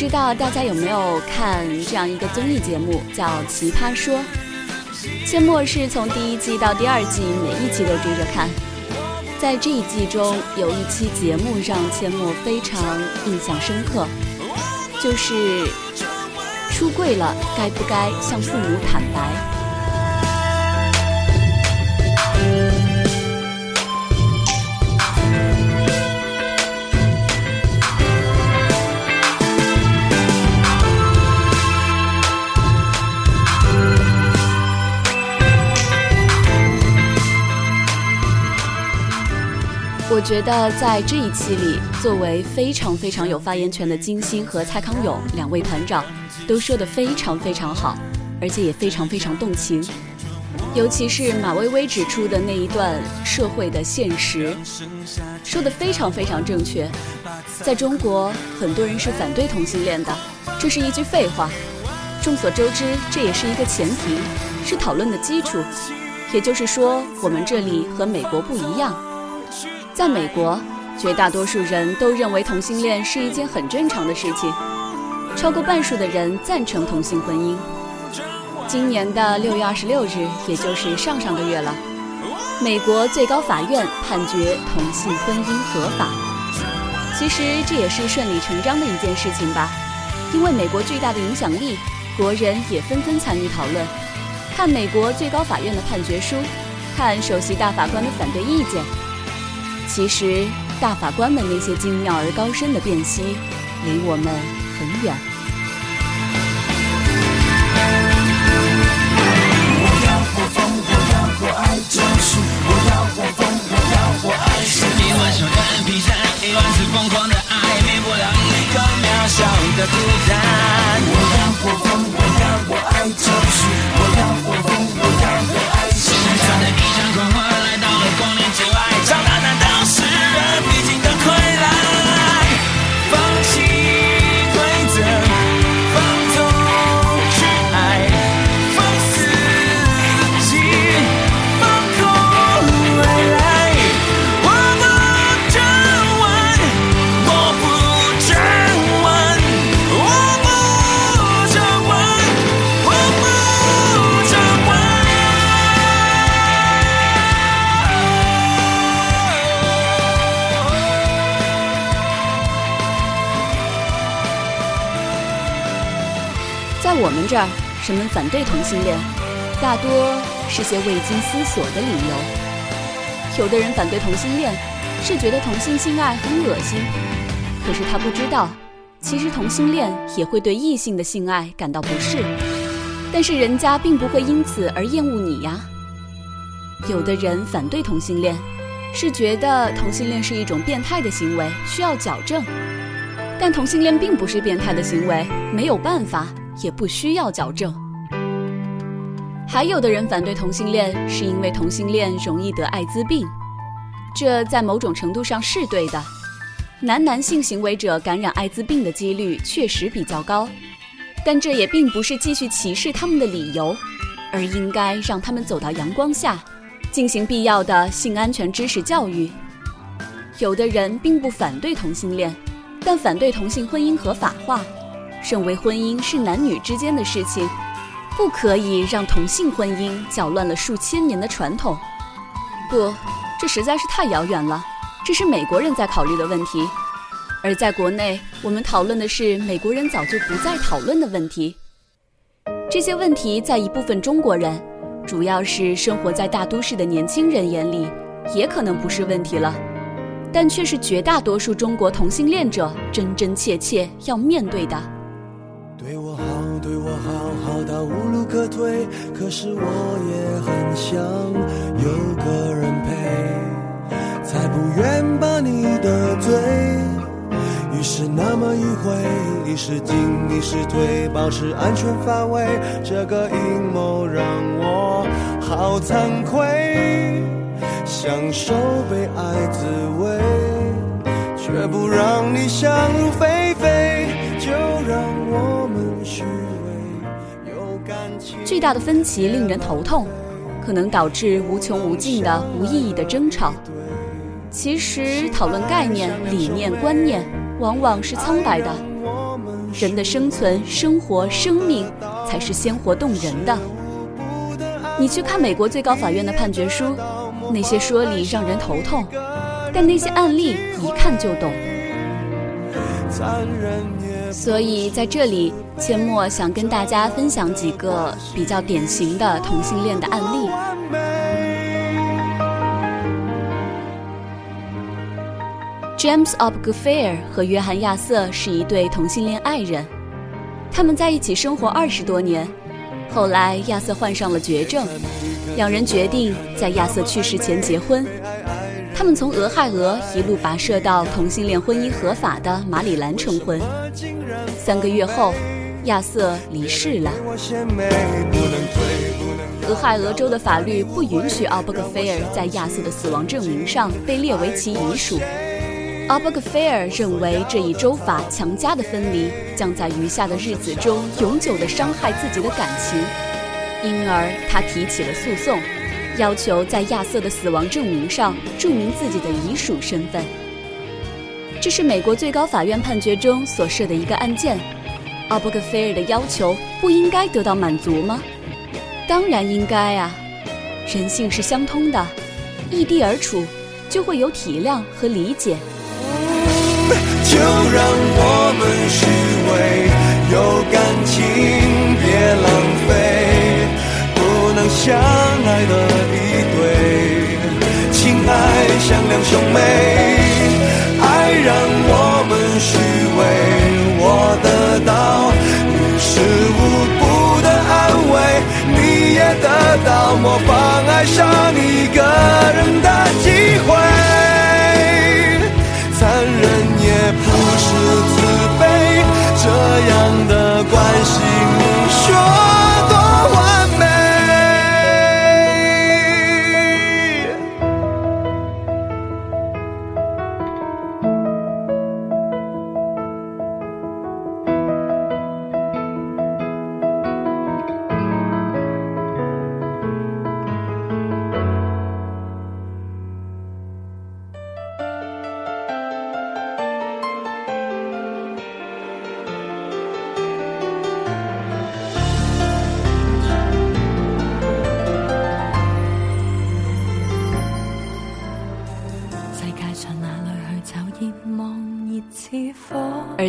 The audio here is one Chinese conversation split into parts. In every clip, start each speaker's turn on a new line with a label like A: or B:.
A: 不知道大家有没有看这样一个综艺节目，叫《奇葩说》。阡陌是从第一季到第二季，每一集都追着看。在这一季中，有一期节目让阡陌非常印象深刻，就是出柜了，该不该向父母坦白？我觉得在这一期里，作为非常非常有发言权的金星和蔡康永两位团长，都说得非常非常好，而且也非常非常动情。尤其是马薇薇指出的那一段社会的现实，说得非常非常正确。在中国，很多人是反对同性恋的，这是一句废话。众所周知，这也是一个前提，是讨论的基础。也就是说，我们这里和美国不一样。在美国，绝大多数人都认为同性恋是一件很正常的事情，超过半数的人赞成同性婚姻。今年的六月二十六日，也就是上上个月了，美国最高法院判决同性婚姻合法。其实这也是顺理成章的一件事情吧，因为美国巨大的影响力，国人也纷纷参与讨论，看美国最高法院的判决书，看首席大法官的反对意见。其实，大法官们那些精妙而高深的辨析，离我们很远。
B: 我
A: 们这儿，人们反对同性恋，大多是些未经思索的理由。有的人反对同性恋，是觉得同性性爱很恶心，可是他不知道，其实同性恋也会对异性的性爱感到不适，但是人家并不会因此而厌恶你呀。有的人反对同性恋，是觉得同性恋是一种变态的行为，需要矫正。但同性恋并不是变态的行为，没有办法，也不需要矫正。还有的人反对同性恋，是因为同性恋容易得艾滋病，这在某种程度上是对的。男男性行为者感染艾滋病的几率确实比较高，但这也并不是继续歧视他们的理由，而应该让他们走到阳光下，进行必要的性安全知识教育。有的人并不反对同性恋，但反对同性婚姻合法化，认为婚姻是男女之间的事情，不可以让同性婚姻搅乱了数千年的传统。不，这实在是太遥远了，这是美国人在考虑的问题，而在国内，我们讨论的是美国人早就不再讨论的问题。这些问题在一部分中国人，主要是生活在大都市的年轻人眼里，也可能不是问题了。但却是绝大多数中国同性恋者真真切切要面对的。
B: 对我好，对我好，好到无路可退。可是我也很想有个人陪，才不愿把你得罪。于是那么迂回，一时进，一时退，保持安全范围。这个阴谋让我好惭愧，享受被爱滋味，却不让你想入非非。就让我，
A: 巨大的分歧令人头痛，可能导致无穷无尽的无意义的争吵。其实，讨论概念、理念、观念，往往是苍白的。人的生存、生活、生命，才是鲜活动人的。你去看美国最高法院的判决书，那些说理让人头痛，但那些案例一看就懂。所以在这里，阡陌想跟大家分享几个比较典型的同性恋的案例。James o b g u f a i r 和约翰亚瑟是一对同性恋爱人，他们在一起生活二十多年。后来亚瑟患上了绝症，两人决定在亚瑟去世前结婚。他们从俄亥俄一路跋涉到同性恋婚姻合法的马里兰成婚。三个月后，亚瑟离世了。俄亥俄州的法律不允许奥伯格菲尔在亚瑟的死亡证明上被列为其遗属。奥伯格菲尔认为这一州法强加的分离将在余下的日子中永久地伤害自己的感情，因而他提起了诉讼。要求在亚瑟的死亡证明上注明自己的遗属身份。这是美国最高法院判决中所设的一个案件。阿伯格菲尔的要求不应该得到满足吗？当然应该啊！人性是相通的，异地而处就会有体谅和理解。
B: 就让我们虚伪有感情，别浪，相爱的一对，情。爱像两兄妹，爱让我们虚伪，我得到于事无补的安慰，你也得到模仿爱上一个人的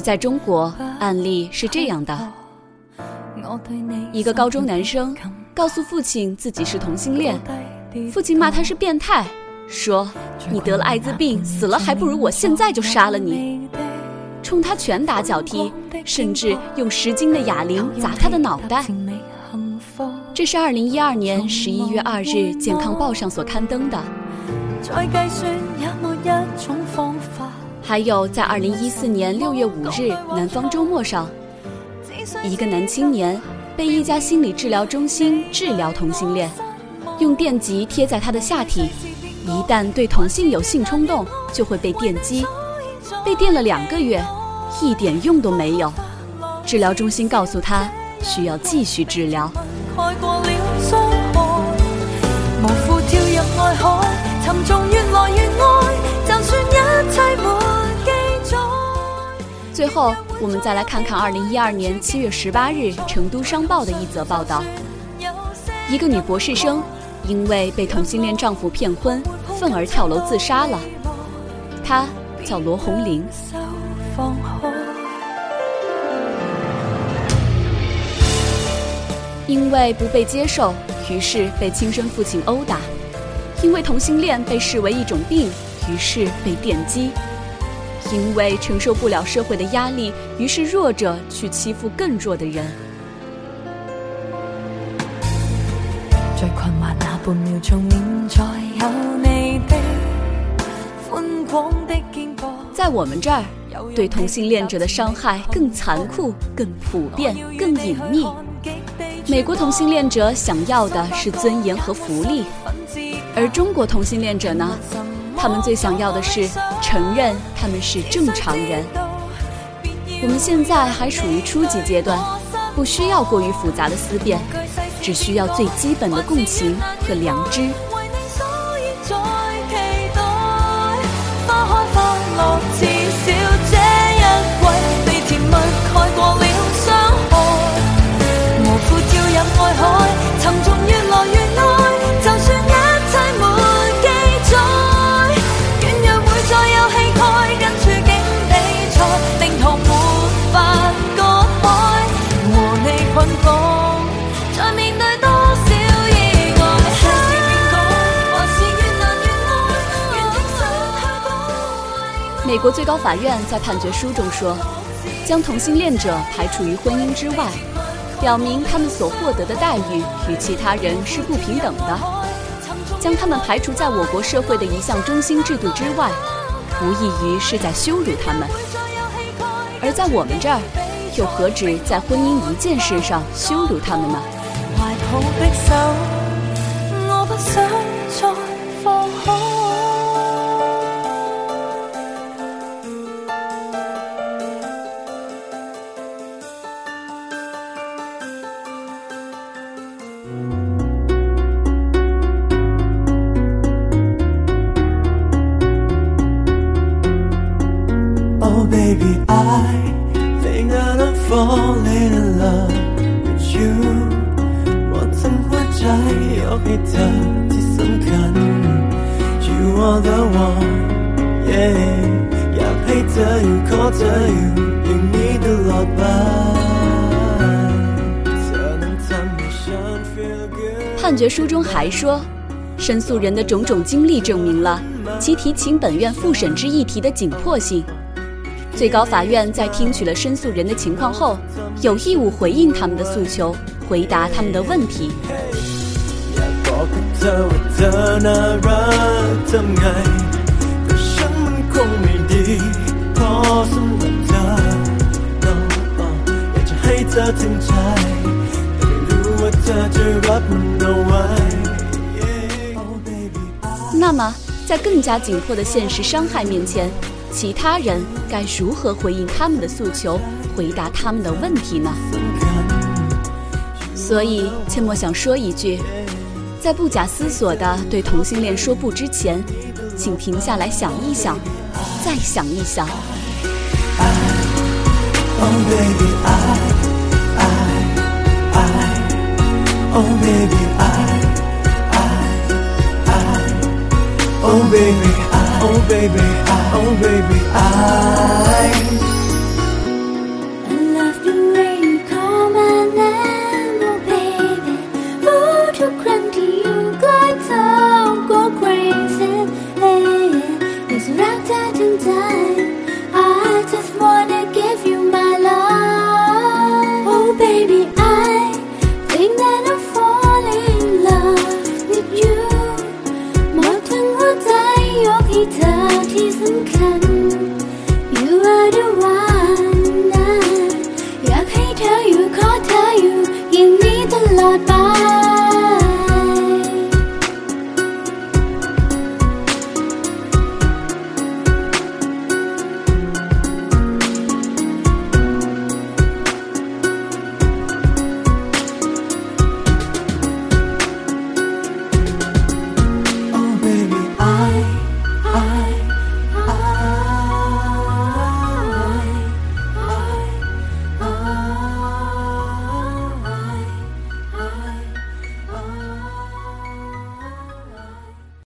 A: 在中国，案例是这样的：一个高中男生告诉父亲自己是同性恋，父亲骂他是变态，说你得了艾滋病，死了还不如我现在就杀了你，冲他拳打脚踢，甚至用十斤的哑铃砸他的脑袋。这是二零一二年十一月二日《健康报》上所刊登的。还有，在二零一四年六月五日《南方周末》上，一个男青年被一家心理治疗中心治疗同性恋，用电极贴在他的下体，一旦对同性有性冲动，就会被电击。被电了两个月，一点用都没有。治疗中心告诉他需要继续治疗。
C: 无负跳入爱海，沉重越来越爱
A: 最后，我们再来看看二零一二年七月十八日《成都商报》的一则报道：一个女博士生因为被同性恋丈夫骗婚，愤而跳楼自杀了。她叫罗红玲。因为不被接受，于是被亲生父亲殴打；因为同性恋被视为一种病，于是被电击。因为承受不了社会的压力，于是弱者去欺负更弱的人。在我们这儿，对同性恋者的伤害更残酷、更普遍、更隐秘。美国同性恋者想要的是尊严和福利，而中国同性恋者呢？他们最想要的是承认他们是正常人。我们现在还处于初级阶段，不需要过于复杂的思辨。只需要最基本的共情和良知。美国最高法院在判决书中说，将同性恋者排除于婚姻之外，表明他们所获得的待遇与其他人是不平等的；将他们排除在我国社会的一项中心制度之外，无异于是在羞辱他们。而在我们这儿，又何止在婚姻一件事上羞辱他们呢？判决书中还说，申诉人的种种经历证明了其提请本院复审之议题的紧迫性。最高法院在听取了申诉人的情况后，有义务回应他们的诉求，回答他们的问题。那么，在更加紧迫的现实伤害面前，其他人该如何回应他们的诉求，回答他们的问题呢？所以，切莫想说一句，在不假思索地对同性恋说不之前，请停下来想一想，再想一想。Oh baby, I, I, I, oh baby, Oh, oh baby, I, oh baby, I.